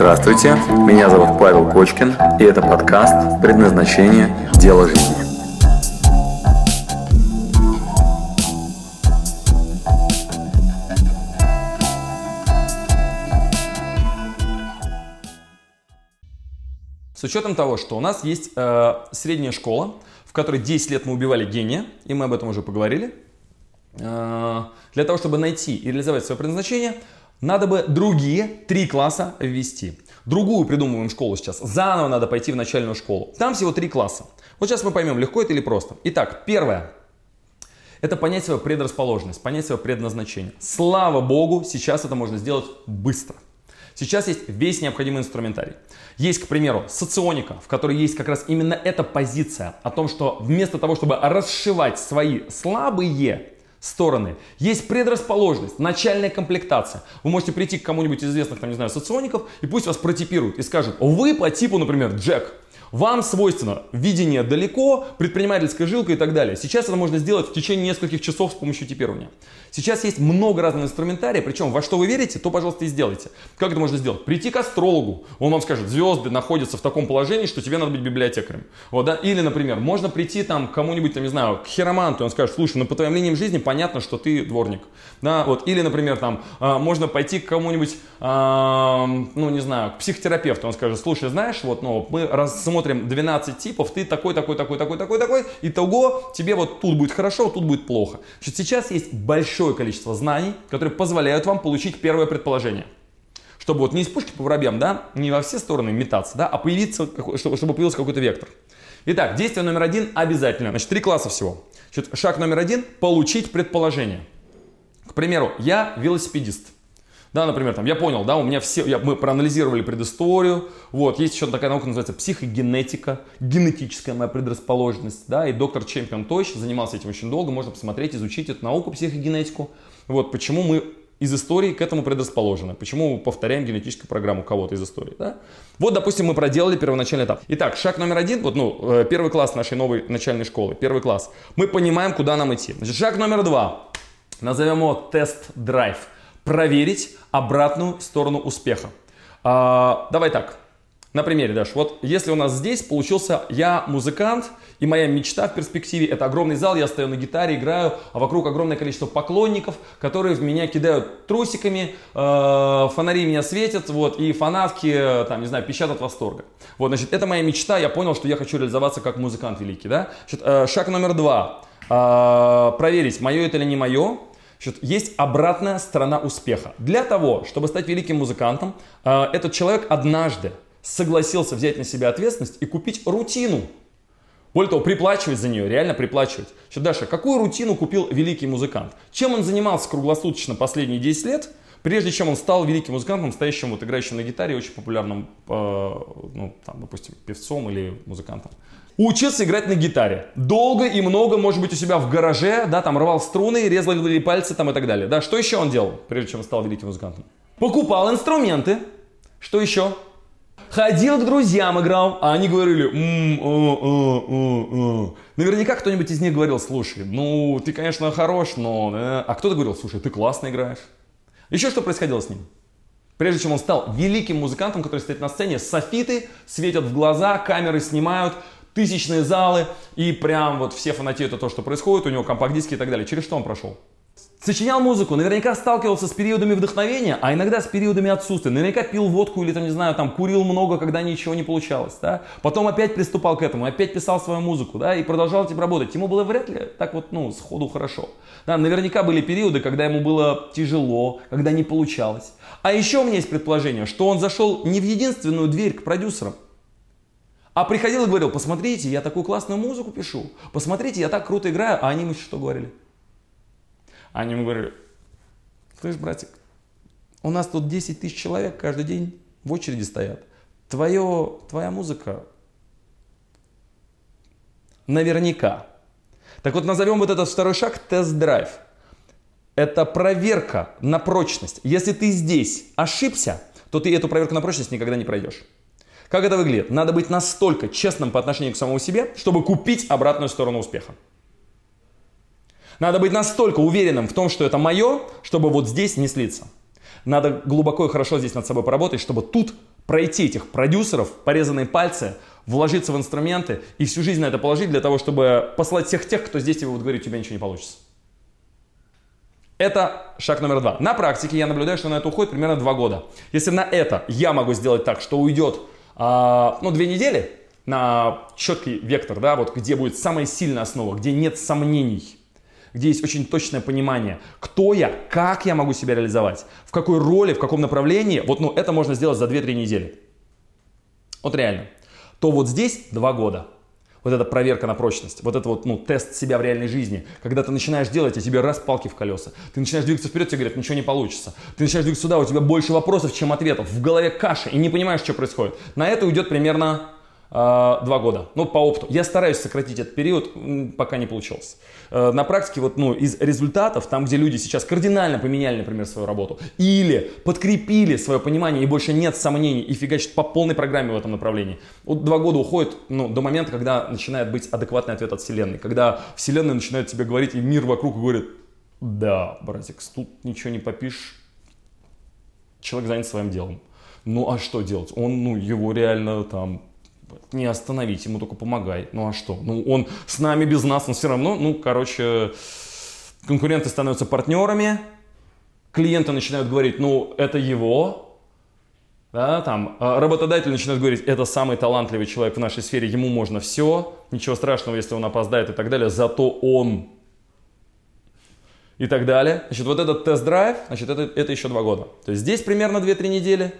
Здравствуйте, меня зовут Павел Кочкин, и это подкаст «Предназначение. Дело жизни». С учетом того, что у нас есть э, средняя школа, в которой 10 лет мы убивали гения, и мы об этом уже поговорили, э, для того, чтобы найти и реализовать свое предназначение – надо бы другие три класса ввести. Другую придумываем школу сейчас. Заново надо пойти в начальную школу. Там всего три класса. Вот сейчас мы поймем, легко это или просто. Итак, первое. Это понять свою предрасположенность, понять свое предназначение. Слава богу, сейчас это можно сделать быстро. Сейчас есть весь необходимый инструментарий. Есть, к примеру, соционика, в которой есть как раз именно эта позиция о том, что вместо того, чтобы расшивать свои слабые стороны. Есть предрасположенность, начальная комплектация. Вы можете прийти к кому-нибудь из известных, там, не знаю, социоников, и пусть вас протипируют и скажут, вы по типу, например, Джек. Вам свойственно видение далеко, предпринимательская жилка и так далее. Сейчас это можно сделать в течение нескольких часов с помощью типирования. Сейчас есть много разных инструментариев, причем во что вы верите, то, пожалуйста, и сделайте. Как это можно сделать? Прийти к астрологу, он вам скажет, звезды находятся в таком положении, что тебе надо быть библиотекарем. Вот, да? Или, например, можно прийти там к кому-нибудь, там, не знаю, к хироманту, он скажет, слушай, ну по твоим линиям жизни понятно, что ты дворник. Да? Вот. Или, например, там, а, можно пойти к кому-нибудь, ну не знаю, к психотерапевту, он скажет, слушай, знаешь, вот, ну, мы рассмотрим смотрим 12 типов, ты такой, такой, такой, такой, такой, такой, и того тебе вот тут будет хорошо, тут будет плохо. Значит, сейчас есть большое количество знаний, которые позволяют вам получить первое предположение. Чтобы вот не из пушки по воробьям, да, не во все стороны метаться, да, а появиться, чтобы, чтобы появился какой-то вектор. Итак, действие номер один обязательно. Значит, три класса всего. Значит, шаг номер один – получить предположение. К примеру, я велосипедист – да, например, там, я понял, да, у меня все, я, мы проанализировали предысторию, вот, есть еще такая наука, называется психогенетика, генетическая моя предрасположенность, да, и доктор Чемпион Тойч занимался этим очень долго, можно посмотреть, изучить эту науку, психогенетику, вот, почему мы из истории к этому предрасположены, почему мы повторяем генетическую программу кого-то из истории, да. Вот, допустим, мы проделали первоначальный этап. Итак, шаг номер один, вот, ну, э, первый класс нашей новой начальной школы, первый класс, мы понимаем, куда нам идти. Значит, шаг номер два, назовем его тест-драйв – проверить обратную сторону успеха. А, давай так, на примере, Даш, вот если у нас здесь получился я музыкант, и моя мечта в перспективе это огромный зал, я стою на гитаре, играю, а вокруг огромное количество поклонников, которые в меня кидают трусиками, э, фонари меня светят, вот, и фанатки, там, не знаю, пищат от восторга. Вот, значит, это моя мечта, я понял, что я хочу реализоваться как музыкант великий, да. Значит, э, шаг номер два. Э, проверить, мое это или не мое, Значит, есть обратная сторона успеха. Для того, чтобы стать великим музыкантом, э, этот человек однажды согласился взять на себя ответственность и купить рутину. Более того, приплачивать за нее, реально приплачивать. Значит, Даша, какую рутину купил великий музыкант? Чем он занимался круглосуточно последние 10 лет, прежде чем он стал великим музыкантом, стоящим, вот, играющим на гитаре, очень популярным, э, ну, там, допустим, певцом или музыкантом? Учился играть на гитаре. Долго и много, может быть, у себя в гараже, да, там рвал струны, резал пальцы там и так далее. Да, что еще он делал, прежде чем стал великим музыкантом? Покупал инструменты. Что еще? Ходил к друзьям, играл, а они говорили, м-м, о, о, о. наверняка кто-нибудь из них говорил, слушай, ну ты, конечно, хорош, но... Э. А кто-то говорил, слушай, ты классно играешь. Еще что происходило с ним? Прежде чем он стал великим музыкантом, который стоит на сцене, софиты светят в глаза, камеры снимают, тысячные залы, и прям вот все фанатеют от того, что происходит, у него компакт-диски и так далее. Через что он прошел? Сочинял музыку, наверняка сталкивался с периодами вдохновения, а иногда с периодами отсутствия. Наверняка пил водку или там, не знаю, там курил много, когда ничего не получалось, да. Потом опять приступал к этому, опять писал свою музыку, да, и продолжал этим работать. Ему было вряд ли так вот, ну, сходу хорошо. Да, наверняка были периоды, когда ему было тяжело, когда не получалось. А еще у меня есть предположение, что он зашел не в единственную дверь к продюсерам, а приходил и говорил, посмотрите, я такую классную музыку пишу, посмотрите, я так круто играю, а они ему что говорили? Они ему говорили, слышь, братик, у нас тут 10 тысяч человек каждый день в очереди стоят. Твое, твоя музыка наверняка. Так вот, назовем вот этот второй шаг тест-драйв. Это проверка на прочность. Если ты здесь ошибся, то ты эту проверку на прочность никогда не пройдешь. Как это выглядит? Надо быть настолько честным по отношению к самому себе, чтобы купить обратную сторону успеха. Надо быть настолько уверенным в том, что это мое, чтобы вот здесь не слиться. Надо глубоко и хорошо здесь над собой поработать, чтобы тут пройти этих продюсеров, порезанные пальцы, вложиться в инструменты и всю жизнь на это положить для того, чтобы послать всех тех, кто здесь тебе будет говорить, у тебя ничего не получится. Это шаг номер два. На практике я наблюдаю, что на это уходит примерно два года. Если на это я могу сделать так, что уйдет а, ну, две недели на четкий вектор, да, вот где будет самая сильная основа, где нет сомнений, где есть очень точное понимание, кто я, как я могу себя реализовать, в какой роли, в каком направлении, вот ну, это можно сделать за 2-3 недели. Вот реально. То вот здесь два года – вот эта проверка на прочность, вот это вот, ну, тест себя в реальной жизни, когда ты начинаешь делать, а тебе раз палки в колеса, ты начинаешь двигаться вперед, тебе говорят, ничего не получится, ты начинаешь двигаться сюда, у тебя больше вопросов, чем ответов, в голове каша, и не понимаешь, что происходит. На это уйдет примерно два года. Ну, по опыту. Я стараюсь сократить этот период, пока не получилось. Э, на практике, вот, ну, из результатов, там, где люди сейчас кардинально поменяли, например, свою работу, или подкрепили свое понимание, и больше нет сомнений, и фигачат по полной программе в этом направлении. Вот два года уходит, ну, до момента, когда начинает быть адекватный ответ от Вселенной. Когда Вселенная начинает тебе говорить, и мир вокруг говорит, да, братик, тут ничего не попишешь, человек занят своим делом. Ну, а что делать? Он, ну, его реально там не остановить, ему только помогай. Ну а что? Ну он с нами, без нас, он все равно, ну, короче, конкуренты становятся партнерами, клиенты начинают говорить, ну, это его, да, там, а работодатель начинает говорить, это самый талантливый человек в нашей сфере, ему можно все, ничего страшного, если он опоздает и так далее, зато он и так далее. Значит, вот этот тест-драйв, значит, это, это еще два года. То есть здесь примерно 2-3 недели.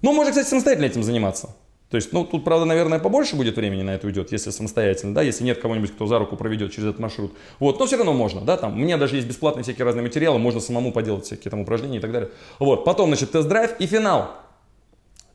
Ну, можно, кстати, самостоятельно этим заниматься. То есть, ну, тут, правда, наверное, побольше будет времени на это уйдет, если самостоятельно, да, если нет кого-нибудь, кто за руку проведет через этот маршрут. Вот, но все равно можно, да, там, у меня даже есть бесплатные всякие разные материалы, можно самому поделать всякие там упражнения и так далее. Вот, потом, значит, тест-драйв и финал.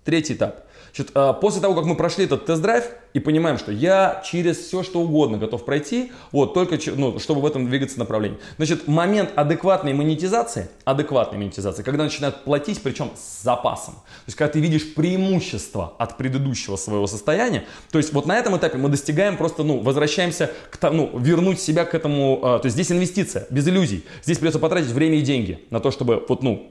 Третий этап. Значит, а, после того, как мы прошли этот тест-драйв и понимаем, что я через все, что угодно готов пройти, вот, только ну, чтобы в этом двигаться направлении. Значит, момент адекватной монетизации, адекватной монетизации, когда начинают платить, причем с запасом. То есть, когда ты видишь преимущество от предыдущего своего состояния, то есть, вот на этом этапе мы достигаем просто, ну, возвращаемся к тому, ну, вернуть себя к этому, а, то есть, здесь инвестиция, без иллюзий. Здесь придется потратить время и деньги на то, чтобы, вот, ну,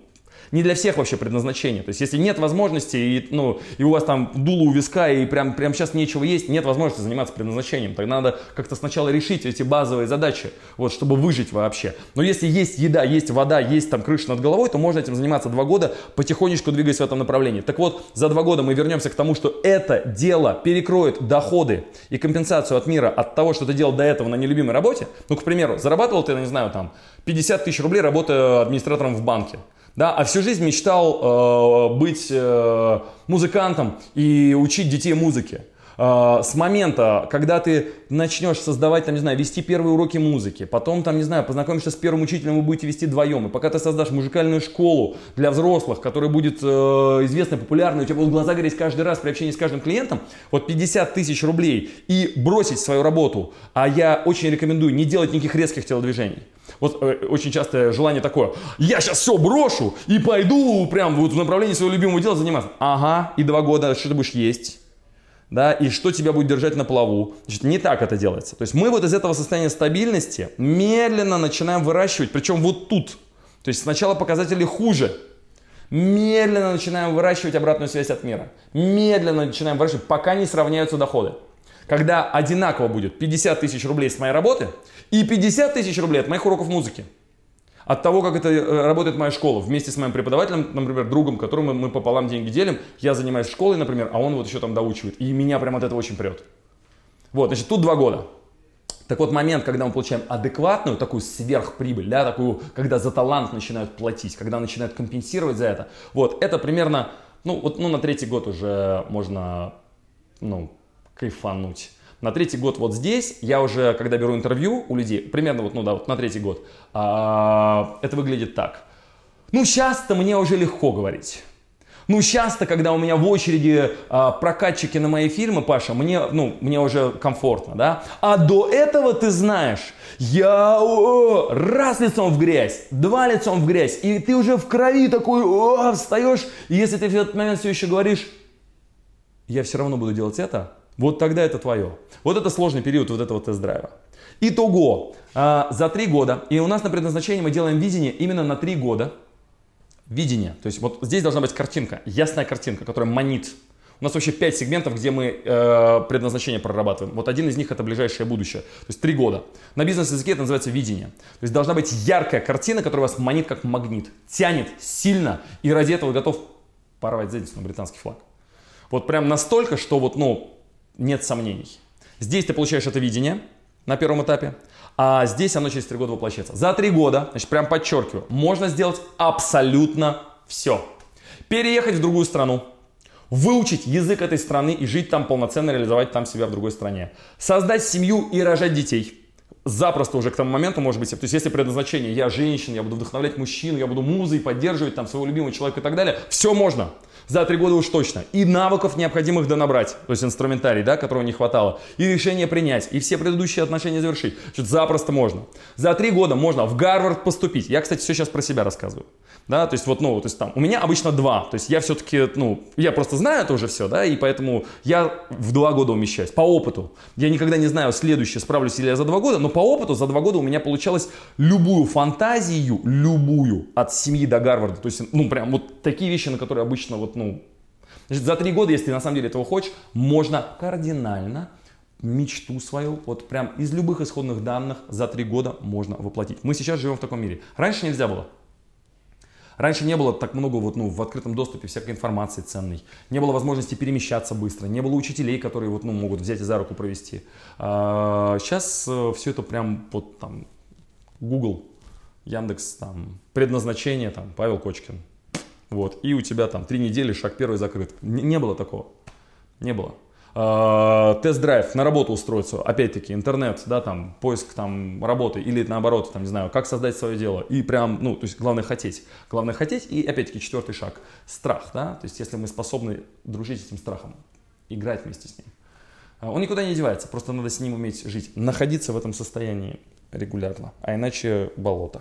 не для всех вообще предназначение. То есть, если нет возможности, и, ну, и у вас там дуло у виска, и прям, прям сейчас нечего есть, нет возможности заниматься предназначением. Тогда надо как-то сначала решить эти базовые задачи, вот, чтобы выжить вообще. Но если есть еда, есть вода, есть там крыша над головой, то можно этим заниматься два года, потихонечку двигаясь в этом направлении. Так вот, за два года мы вернемся к тому, что это дело перекроет доходы и компенсацию от мира от того, что ты делал до этого на нелюбимой работе. Ну, к примеру, зарабатывал ты, я не знаю, там 50 тысяч рублей, работая администратором в банке да, а всю жизнь мечтал э, быть э, музыкантом и учить детей музыке. Э, с момента, когда ты начнешь создавать, там, не знаю, вести первые уроки музыки, потом, там, не знаю, познакомишься с первым учителем, вы будете вести вдвоем, и пока ты создашь музыкальную школу для взрослых, которая будет э, известной, популярной, у тебя будут глаза гореть каждый раз при общении с каждым клиентом, вот 50 тысяч рублей и бросить свою работу, а я очень рекомендую не делать никаких резких телодвижений. Вот э, очень часто желание такое, я сейчас все брошу и пойду прям вот в направлении своего любимого дела заниматься. Ага, и два года что ты будешь есть? Да, и что тебя будет держать на плаву. Значит, не так это делается. То есть мы вот из этого состояния стабильности медленно начинаем выращивать, причем вот тут. То есть сначала показатели хуже, медленно начинаем выращивать обратную связь от мира. Медленно начинаем выращивать, пока не сравняются доходы. Когда одинаково будет 50 тысяч рублей с моей работы и 50 тысяч рублей от моих уроков музыки. От того, как это э, работает моя школа. Вместе с моим преподавателем, например, другом, которому мы пополам деньги делим. Я занимаюсь школой, например, а он вот еще там доучивает. И меня прям от этого очень прет. Вот, значит, тут два года. Так вот, момент, когда мы получаем адекватную такую сверхприбыль, да, такую, когда за талант начинают платить, когда начинают компенсировать за это, вот, это примерно, ну, вот, ну, на третий год уже можно, ну, кайфануть. На третий год вот здесь, я уже, когда беру интервью у людей, примерно вот, ну да, вот на третий год, а, это выглядит так. Ну, сейчас-то мне уже легко говорить. Ну, часто, когда у меня в очереди а, прокатчики на мои фильмы, Паша, мне, ну, мне уже комфортно, да? А до этого, ты знаешь, я о, раз лицом в грязь, два лицом в грязь, и ты уже в крови такой о, встаешь, и если ты в этот момент все еще говоришь, я все равно буду делать это, вот тогда это твое. Вот это сложный период вот этого тест-драйва. Итого, э, за три года, и у нас на предназначении мы делаем видение именно на три года. видение. То есть вот здесь должна быть картинка, ясная картинка, которая манит. У нас вообще 5 сегментов, где мы э, предназначение прорабатываем. Вот один из них это ближайшее будущее. То есть 3 года. На бизнес-языке это называется видение. То есть должна быть яркая картина, которая вас манит как магнит. Тянет сильно и ради этого готов порвать задницу на британский флаг. Вот прям настолько, что вот, ну, нет сомнений. Здесь ты получаешь это видение на первом этапе, а здесь оно через три года воплощается. За три года, значит, прям подчеркиваю, можно сделать абсолютно все. Переехать в другую страну, выучить язык этой страны и жить там полноценно, реализовать там себя в другой стране. Создать семью и рожать детей. Запросто уже к тому моменту, может быть, то есть если предназначение, я женщина, я буду вдохновлять мужчин, я буду музой, поддерживать там своего любимого человека и так далее, все можно. За три года уж точно. И навыков необходимых донабрать, то есть инструментарий, да, которого не хватало. И решение принять, и все предыдущие отношения завершить. Что запросто можно. За три года можно в Гарвард поступить. Я, кстати, все сейчас про себя рассказываю. Да, то есть вот, ну, то есть там, у меня обычно два, то есть я все-таки, ну, я просто знаю это уже все, да, и поэтому я в два года умещаюсь, по опыту. Я никогда не знаю, следующее справлюсь ли я за два года, но по опыту за два года у меня получалось любую фантазию, любую, от семьи до Гарварда, то есть, ну, прям вот такие вещи, на которые обычно вот, ну, Значит, за три года, если на самом деле этого хочешь, можно кардинально мечту свою, вот прям из любых исходных данных за три года можно воплотить. Мы сейчас живем в таком мире. Раньше нельзя было. Раньше не было так много вот, ну, в открытом доступе всякой информации ценной. Не было возможности перемещаться быстро. Не было учителей, которые вот, ну, могут взять и за руку провести. А, сейчас э, все это прям вот там Google, Яндекс, там, предназначение, там, Павел Кочкин. Вот. И у тебя там три недели, шаг первый закрыт. Не, не было такого. Не было. Э, тест-драйв, на работу устроиться, опять-таки, интернет, да, там, поиск там работы, или наоборот, там, не знаю, как создать свое дело, и прям, ну, то есть, главное хотеть, главное хотеть, и, опять-таки, четвертый шаг, страх, да, то есть, если мы способны дружить с этим страхом, играть вместе с ним, э, он никуда не девается, просто надо с ним уметь жить, находиться в этом состоянии регулярно, а иначе болото.